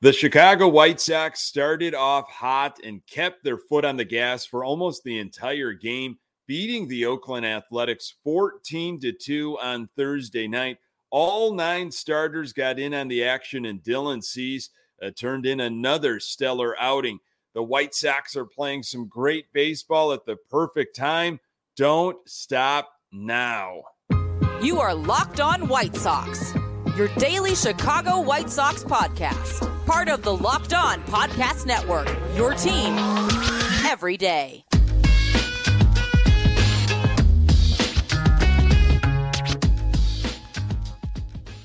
The Chicago White Sox started off hot and kept their foot on the gas for almost the entire game, beating the Oakland Athletics 14 to 2 on Thursday night. All nine starters got in on the action, and Dylan Cease uh, turned in another stellar outing. The White Sox are playing some great baseball at the perfect time. Don't stop now. You are Locked On White Sox, your daily Chicago White Sox podcast part of the Locked On Podcast Network. Your team every day.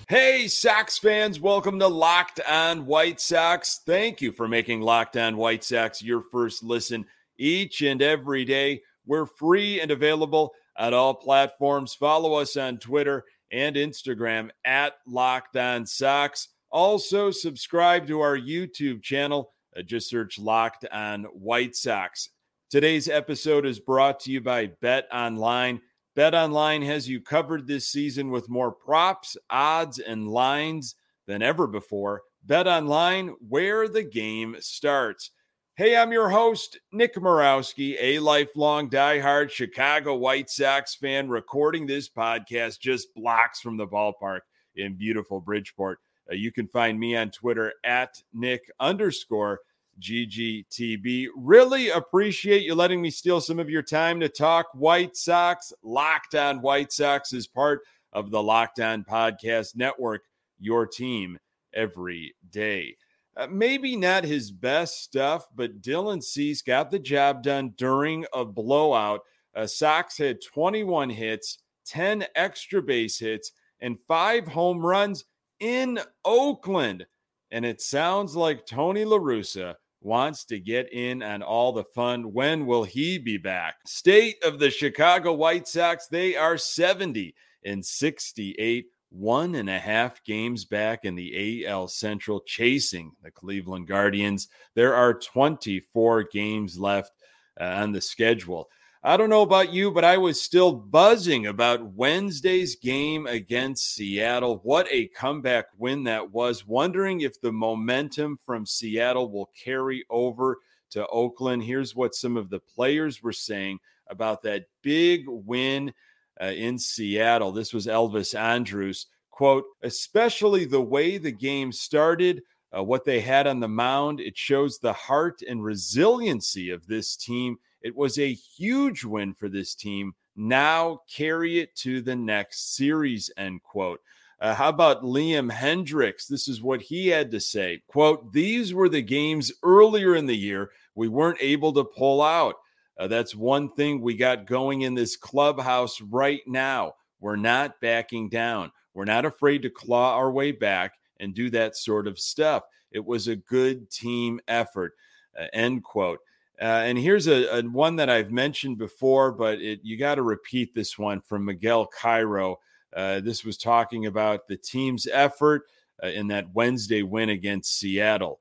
Hey, Sox fans, welcome to Locked On White Sox. Thank you for making Locked On White Sox your first listen each and every day. We're free and available at all platforms. Follow us on Twitter and Instagram at Locked On Sox. Also, subscribe to our YouTube channel. Uh, just search Locked on White Sox. Today's episode is brought to you by BetOnline. Bet Online has you covered this season with more props, odds, and lines than ever before. BetOnline, where the game starts. Hey, I'm your host, Nick Morawski, a lifelong diehard Chicago White Sox fan, recording this podcast just blocks from the ballpark in beautiful Bridgeport. Uh, you can find me on Twitter at Nick underscore GGTB. Really appreciate you letting me steal some of your time to talk White Sox. Locked on White Sox is part of the Locked On Podcast Network, your team every day. Uh, maybe not his best stuff, but Dylan Cease got the job done during a blowout. Uh, Sox had 21 hits, 10 extra base hits, and five home runs in Oakland. And it sounds like Tony La Russa wants to get in on all the fun. When will he be back? State of the Chicago White Sox, they are 70 and 68, one and a half games back in the AL Central, chasing the Cleveland Guardians. There are 24 games left uh, on the schedule. I don't know about you, but I was still buzzing about Wednesday's game against Seattle. What a comeback win that was. Wondering if the momentum from Seattle will carry over to Oakland. Here's what some of the players were saying about that big win uh, in Seattle. This was Elvis Andrus. Quote, especially the way the game started, uh, what they had on the mound, it shows the heart and resiliency of this team it was a huge win for this team. Now carry it to the next series, end quote. Uh, how about Liam Hendriks? This is what he had to say. Quote, these were the games earlier in the year we weren't able to pull out. Uh, that's one thing we got going in this clubhouse right now. We're not backing down. We're not afraid to claw our way back and do that sort of stuff. It was a good team effort. Uh, end quote. Uh, and here's a, a, one that I've mentioned before, but it, you got to repeat this one from Miguel Cairo. Uh, this was talking about the team's effort uh, in that Wednesday win against Seattle.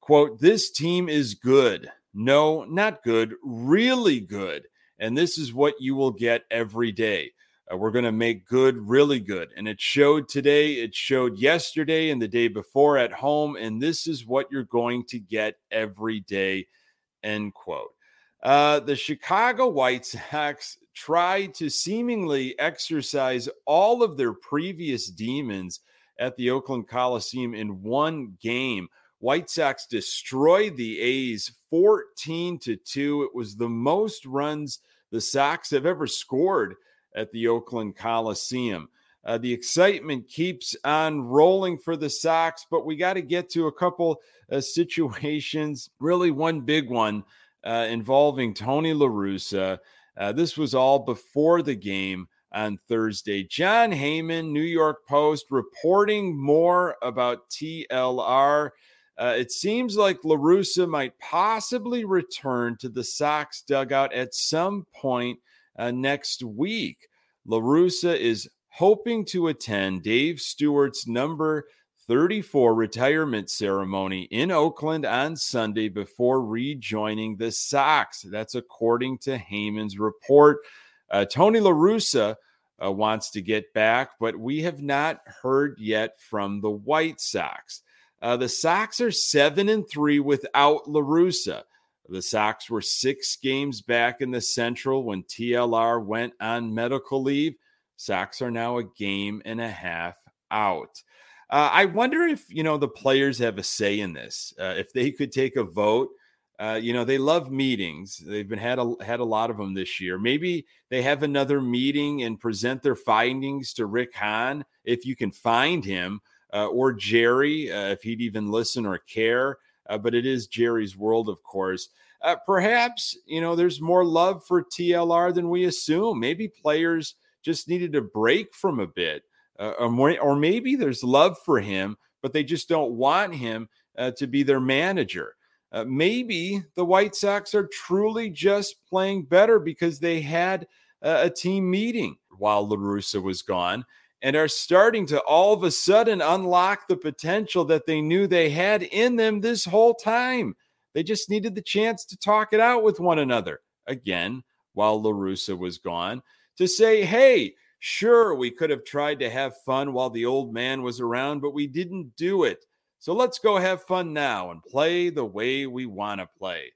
Quote, this team is good. No, not good, really good. And this is what you will get every day. Uh, we're going to make good really good. And it showed today, it showed yesterday and the day before at home. And this is what you're going to get every day End quote. Uh, the Chicago White Sox tried to seemingly exercise all of their previous demons at the Oakland Coliseum in one game. White Sox destroyed the A's 14 to 2. It was the most runs the Sox have ever scored at the Oakland Coliseum. Uh, the excitement keeps on rolling for the Sox, but we got to get to a couple uh, situations. Really, one big one uh, involving Tony La Russa. Uh, this was all before the game on Thursday. Jon Heyman, New York Post, reporting more about TLR. Uh, it seems like La Russa might possibly return to the Sox dugout at some point uh, next week. La Russa is hoping to attend Dave Stewart's number 34 retirement ceremony in Oakland on Sunday before rejoining the Sox. That's according to Heyman's report. Uh, Tony La Russa uh, wants to get back, but we have not heard yet from the White Sox. Uh, the Sox are seven and three without La Russa. The Sox were six games back in the Central when TLR went on medical leave. Sox are now a game and a half out. Uh, I wonder if you know the players have a say in this. Uh, if they could take a vote, uh, you know they love meetings. They've been had a had a lot of them this year. Maybe they have another meeting and present their findings to Rick Hahn if you can find him, uh, or Jerry uh, if he'd even listen or care. Uh, but it is Jerry's world, of course. perhaps you know there's more love for TLR than we assume. Maybe players just needed a break from a bit uh, or, or maybe there's love for him, but they just don't want him uh, to be their manager. Uh, maybe the White Sox are truly just playing better because they had a team meeting while La Russa was gone and are starting to all of a sudden unlock the potential that they knew they had in them this whole time. They just needed the chance to talk it out with one another again while La Russa was gone to say, hey, Sure, we could have tried to have fun while the old man was around, but we didn't do it. So let's go have fun now and play the way we want to play.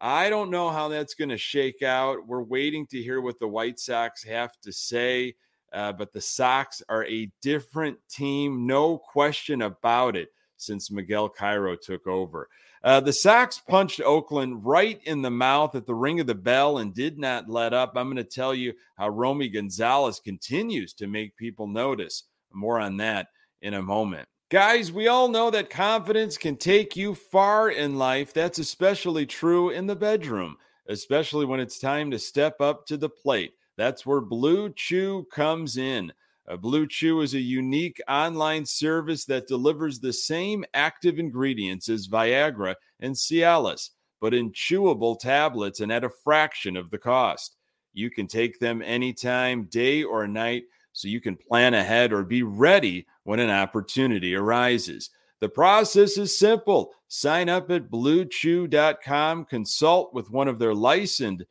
I don't know how that's going to shake out. We're waiting to hear what the White Sox have to say, uh, but the Sox are a different team, no question about it, since Miguel Cairo took over. Uh, the Sox punched Oakland right in the mouth at the ring of the bell and did not let up. I'm going to tell you how Romy Gonzalez continues to make people notice. More on that in a moment. Guys, we all know that confidence can take you far in life. That's especially true in the bedroom, especially when it's time to step up to the plate. That's where BlueChew comes in. A BlueChew is a unique online service that delivers the same active ingredients as Viagra and Cialis, but in chewable tablets and at a fraction of the cost. You can take them anytime, day or night, so you can plan ahead or be ready when an opportunity arises. The process is simple. Sign up at bluechew.com, consult with one of their licensed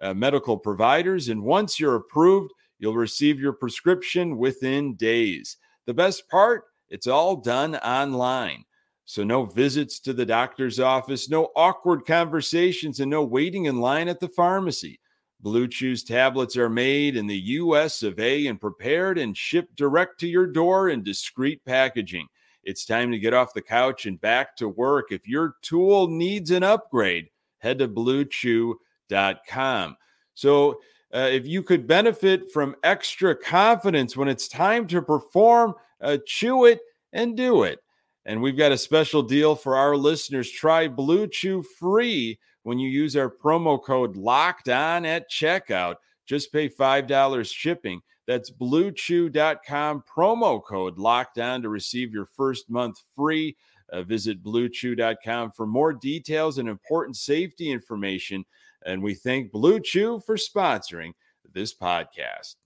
uh, medical providers, and once you're approved, You'll receive your prescription within days. The best part, it's all done online. So, no visits to the doctor's office, no awkward conversations, and no waiting in line at the pharmacy. BlueChew's tablets are made in the US of A and prepared and shipped direct to your door in discreet packaging. It's time to get off the couch and back to work. If your tool needs an upgrade, head to bluechew.com. So, uh, if you could benefit from extra confidence when it's time to perform, uh, chew it and do it. And we've got a special deal for our listeners. Try BlueChew free when you use our promo code locked on at checkout. Just pay $5 shipping. That's bluechew.com promo code locked on to receive your first month free. Uh, visit bluechew.com for more details and important safety information. And we thank BlueChew for sponsoring this podcast.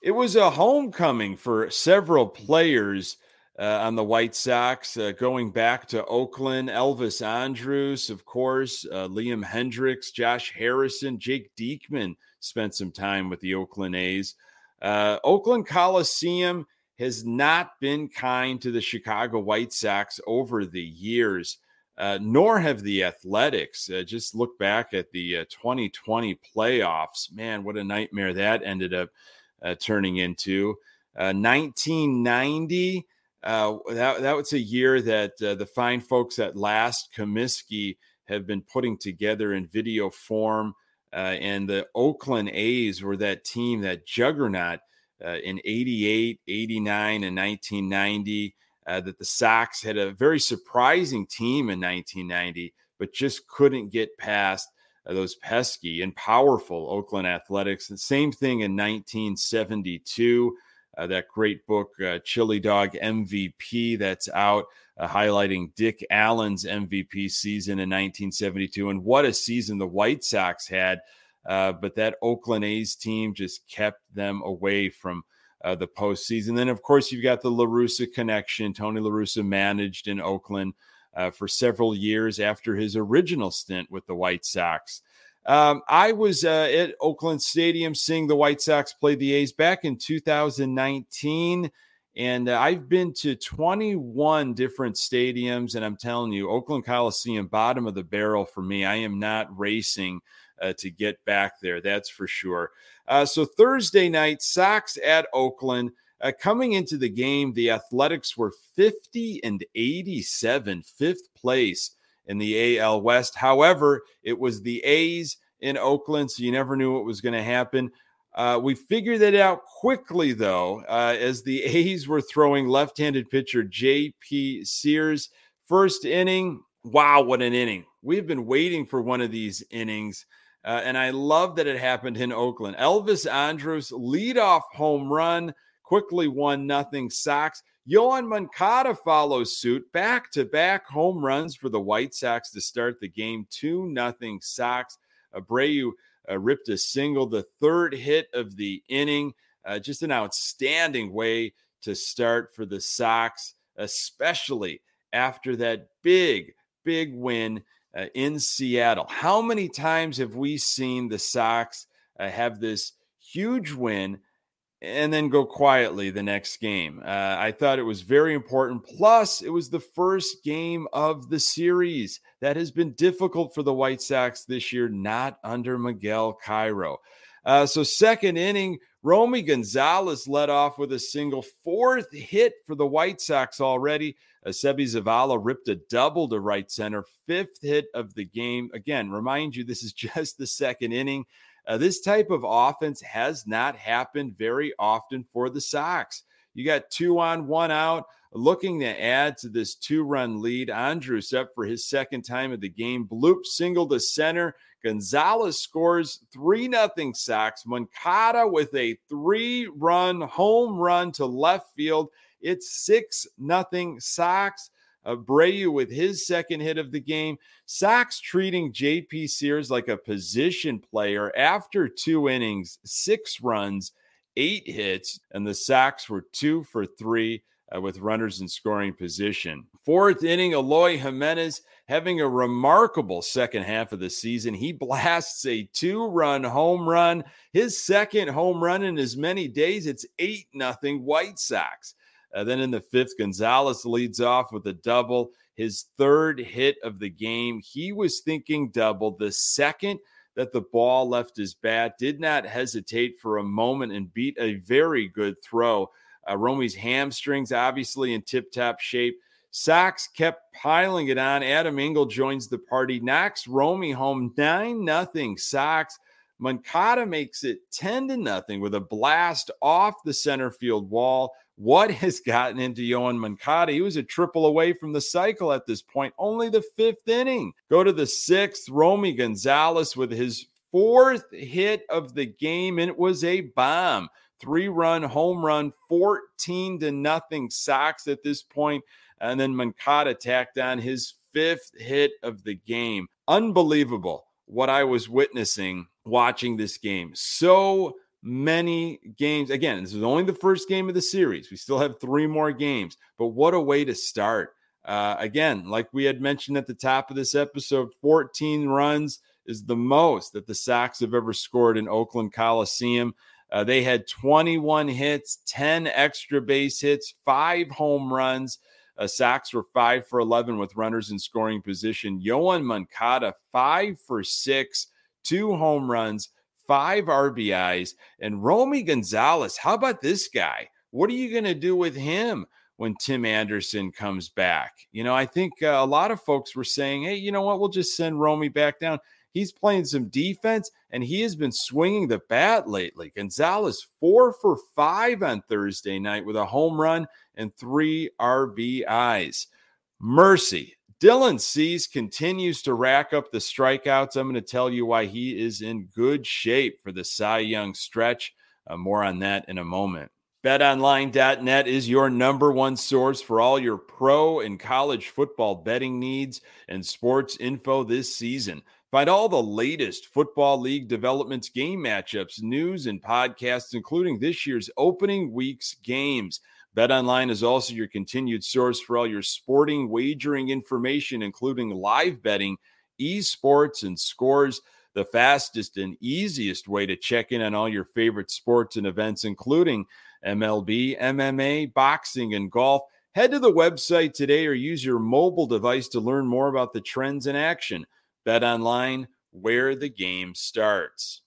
It was a homecoming for several players uh, on the White Sox, uh, going back to Oakland. Elvis Andrus, of course, uh, Liam Hendriks, Josh Harrison, Jake Diekman spent some time with the Oakland A's. Uh, Oakland Coliseum has not been kind to the Chicago White Sox over the years uh, nor have the Athletics. Uh, just look back at the uh, 2020 playoffs. Man, what a nightmare that ended up uh, turning into. 1990, uh, uh, that, that was a year that the fine folks at Last Comiskey have been putting together in video form. and the Oakland A's were that team, that juggernaut in 88, 89, and 1990 uh, that the Sox had a very surprising team in 1990, but just couldn't get past uh, those pesky and powerful Oakland Athletics. The same thing in 1972. Uh, that great book, uh, Chili Dog MVP, that's out, uh, highlighting Dick Allen's MVP season in 1972. And what a season the White Sox had. Uh, but that Oakland A's team just kept them away from uh, the postseason. Then, of course, you've got the La Russa connection. Tony La Russa managed in Oakland uh, for several years after his original stint with the White Sox. Um, I was uh, at Oakland Stadium seeing the White Sox play the A's back in 2019. And uh, I've been to 21 different stadiums, and I'm telling you, Oakland Coliseum, bottom of the barrel for me. I am not racing uh, to get back there, that's for sure. Uh, so Thursday night, Sox at Oakland. Uh, coming into the game, the Athletics were 50 and 87, fifth place in the AL West. However, it was the A's in Oakland, so you never knew what was going to happen. Uh, we figured that out quickly, though, uh, as the A's were throwing left handed pitcher J.P. Sears. First inning, wow, what an inning. We've been waiting for one of these innings. Uh, and I love that it happened in Oakland. Elvis Andrus leadoff home run, quickly one nothing Sox. Yoan Moncada follows suit, back to back home runs for the White Sox to start the game, two nothing Sox. Abreu uh, ripped a single, the third hit of the inning. Uh, just an outstanding way to start for the Sox, especially after that big, big win uh, in Seattle. How many times have we seen the Sox uh, have this huge win and then go quietly the next game? Uh, I thought it was very important. Plus, it was the first game of the series. That has been difficult for the White Sox this year, not under Miguel Cairo. Uh, so, second inning, Romy Gonzalez led off with a single, fourth hit for the White Sox already. Uh, Zavala ripped a double to right center, fifth hit of the game. Again, remind you, this is just the second inning. Uh, this type of offense has not happened very often for the Sox. You got two on, one out, looking to add to this two run lead. Andrus up for his second time of the game. Bloop single to center. Gonzalez scores 3 0 Sox. Moncada with a three run home run to left field. It's 6 0 Sox. Abreu with his second hit of the game. Sox treating JP Sears like a position player after two innings, six runs, eight hits, and the Sox were two for three uh, with runners in scoring position. Fourth inning, Eloy Jimenez having a remarkable second half of the season. He blasts a two run home run, his second home run in as many days. It's 8 nothing White Sox. Uh, then in the fifth, Gonzalez leads off with a double, his third hit of the game. He was thinking double. The second that the ball left his bat, did not hesitate for a moment and beat a very good throw. Uh, Romy's hamstrings obviously in tip top shape. Sox kept piling it on. Adam Engel joins the party, knocks Romy home 9 nothing. Sox. Moncada makes it 10 to nothing with a blast off the center field wall. What has gotten into Yoan Moncada? He was a triple away from the cycle at this point, only the fifth inning. Go to the sixth, Romy Gonzalez with his fourth hit of the game, and it was a bomb. Three run home run, 14 to nothing Sox at this point. And then Moncada tacked on his fifth hit of the game. Unbelievable what I was witnessing watching this game. So many games. Again, this is only the first game of the series. We still have three more games, but what a way to start. Uh, again, like we had mentioned at the top of this episode, 14 runs is the most that the Sox have ever scored in Oakland Coliseum. Uh, they had 21 hits, 10 extra base hits, five home runs. Uh, Sox were five for 11 with runners in scoring position. Yoan Moncada, five for six, two home runs, five RBIs. And Romy Gonzalez, how about this guy? What are you going to do with him when Tim Anderson comes back? You know, I think uh, a lot of folks were saying, hey, you know what? We'll just send Romy back down. He's playing some defense and he has been swinging the bat lately. Gonzalez, four for five on Thursday night with a home run and three RBIs. Mercy, Dylan Cease continues to rack up the strikeouts. I'm going to tell you why he is in good shape for the Cy Young stretch. Uh, more on that in a moment. BetOnline.net is your number one source for all your pro and college football betting needs and sports info this season. Find all the latest football league developments, game matchups, news, and podcasts, including this year's opening week's games. BetOnline is also your continued source for all your sporting wagering information, including live betting, esports, and scores. the fastest and easiest way to check in on all your favorite sports and events, including MLB, MMA, boxing, and golf. Head to the website today or use your mobile device to learn more about the trends in action. BetOnline where the game starts.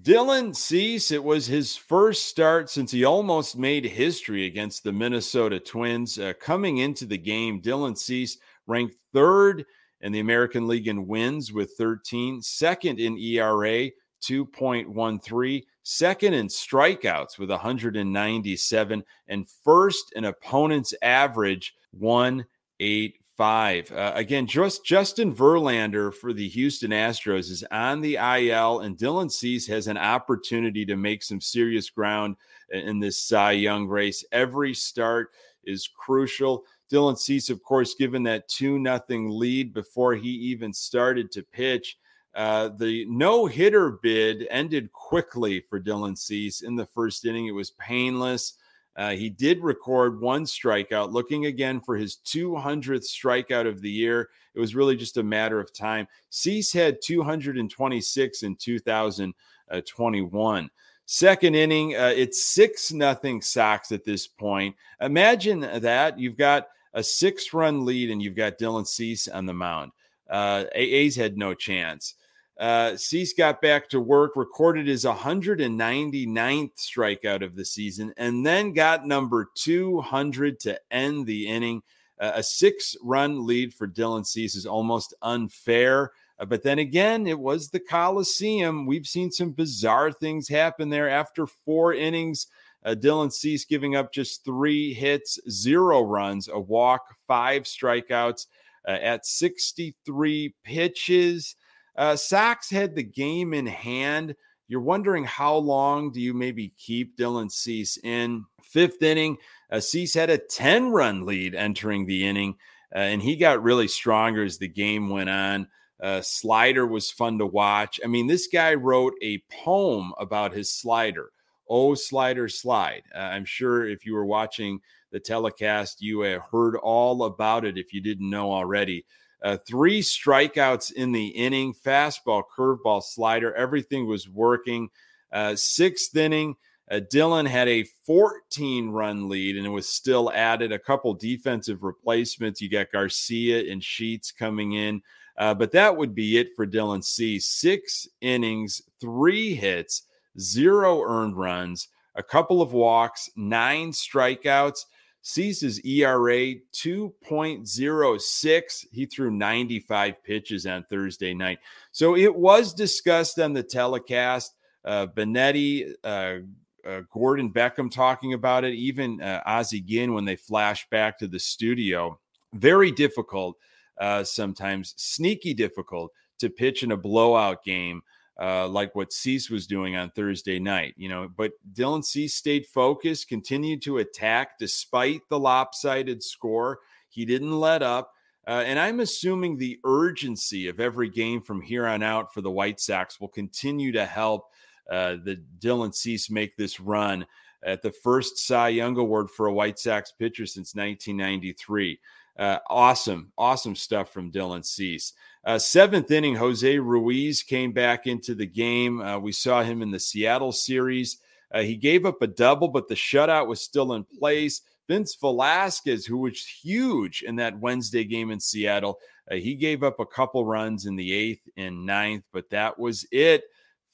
Dylan Cease, it was his first start since he almost made history against the Minnesota Twins. Uh, coming into the game, Dylan Cease ranked third in the American League in wins with 13, second in ERA, 2.13, second in strikeouts with 197, and first in opponent's average, 185 five. Uh, again, just Justin Verlander for the Houston Astros is on the IL, and Dylan Cease has an opportunity to make some serious ground in this Cy Young race. Every start is crucial. Dylan Cease, of course, given that 2 nothing lead before he even started to pitch. Uh, the no hitter bid ended quickly for Dylan Cease in the first inning. It was painless. Uh, he did record one strikeout, looking again for his 200th strikeout of the year. It was really just a matter of time. Cease had 226 in 2021. Second inning, uh, it's six nothing Sox at this point. Imagine that you've got a six run lead and you've got Dylan Cease on the mound. Uh, A's had no chance. Uh, Cease got back to work, recorded his 199th strikeout of the season, and then got number 200 to end the inning. Uh, a six run lead for Dylan Cease is almost unfair. Uh, but then again, it was the Coliseum. We've seen some bizarre things happen there after four innings. Uh, Dylan Cease giving up just three hits, zero runs, a walk, five strikeouts uh, at 63 pitches. Uh, Sox had the game in hand. You're wondering how long do you maybe keep Dylan Cease in fifth inning? Uh, Cease had a 10 run lead entering the inning, uh, and he got really stronger as the game went on. Uh, slider was fun to watch. I mean, this guy wrote a poem about his slider. Oh, slider, slide. Uh, I'm sure if you were watching the telecast, you heard all about it if you didn't know already. Uh, three strikeouts in the inning, fastball, curveball, slider, everything was working. Uh, sixth inning, uh, Dylan had a 14 run lead and it was still added. A couple defensive replacements. You got Garcia and Sheets coming in. Uh, but that would be it for Dylan Cease Six innings, three hits, zero earned runs, a couple of walks, nine strikeouts. Cease's ERA 2.06. He threw 95 pitches on Thursday night. So it was discussed on the telecast. Uh, Benetti, uh, uh, Gordon Beckham talking about it, even uh, Ozzie Guillen when they flash back to the studio. Very difficult, uh, sometimes sneaky difficult to pitch in a blowout game uh, like what Cease was doing on Thursday night. You know, but Dylan Cease stayed focused, continued to attack despite the lopsided score. He didn't let up. Uh, and I'm assuming the urgency of every game from here on out for the White Sox will continue to help uh, the Dylan Cease make this run at the first Cy Young Award for a White Sox pitcher since 1993. Uh, awesome, awesome stuff from Dylan Cease. Uh, seventh inning, Jose Ruiz came back into the game. Uh, we saw him in the Seattle series. Uh, he gave up a double, but the shutout was still in place. Vince Velasquez, who was huge in that Wednesday game in Seattle, uh, he gave up a couple runs in the eighth and ninth, but that was it.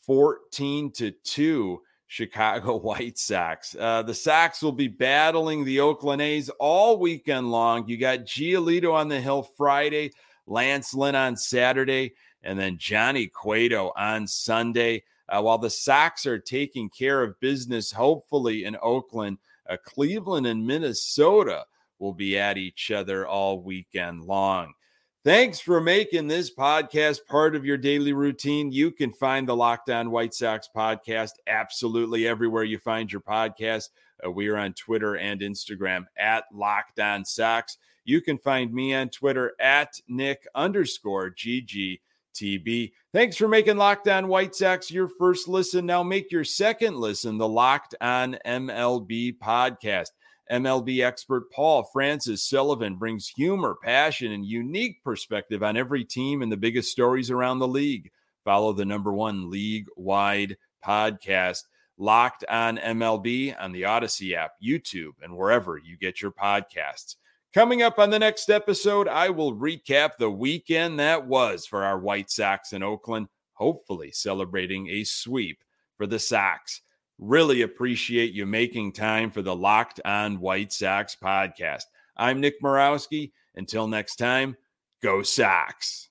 14 to 2 Chicago White Sox. Uh, the Sox will be battling the Oakland A's all weekend long. You got Giolito on the hill Friday, Lance Lynn on Saturday, and then Johnny Cueto on Sunday. Uh, while the Sox are taking care of business, hopefully in Oakland, uh, Cleveland and Minnesota will be at each other all weekend long. Thanks for making this podcast part of your daily routine. You can find the Locked On White Sox podcast absolutely everywhere you find your podcast. Uh, we are on Twitter and Instagram at Locked On Sox. You can find me on Twitter at Nick underscore GGTB. Thanks for making Locked On White Sox your first listen. Now make your second listen the Locked On MLB podcast. MLB expert Paul Francis Sullivan brings humor, passion, and unique perspective on every team and the biggest stories around the league. follow the number one league wide podcast, Locked on MLB on the Odyssey app, YouTube, and wherever you get your podcasts. Coming up on the next episode, I will recap the weekend that was for our White Sox in Oakland, hopefully celebrating a sweep for the Sox. Really appreciate you making time for the Locked on White Sox podcast. I'm Nick Morawski. Until next time, go Sox.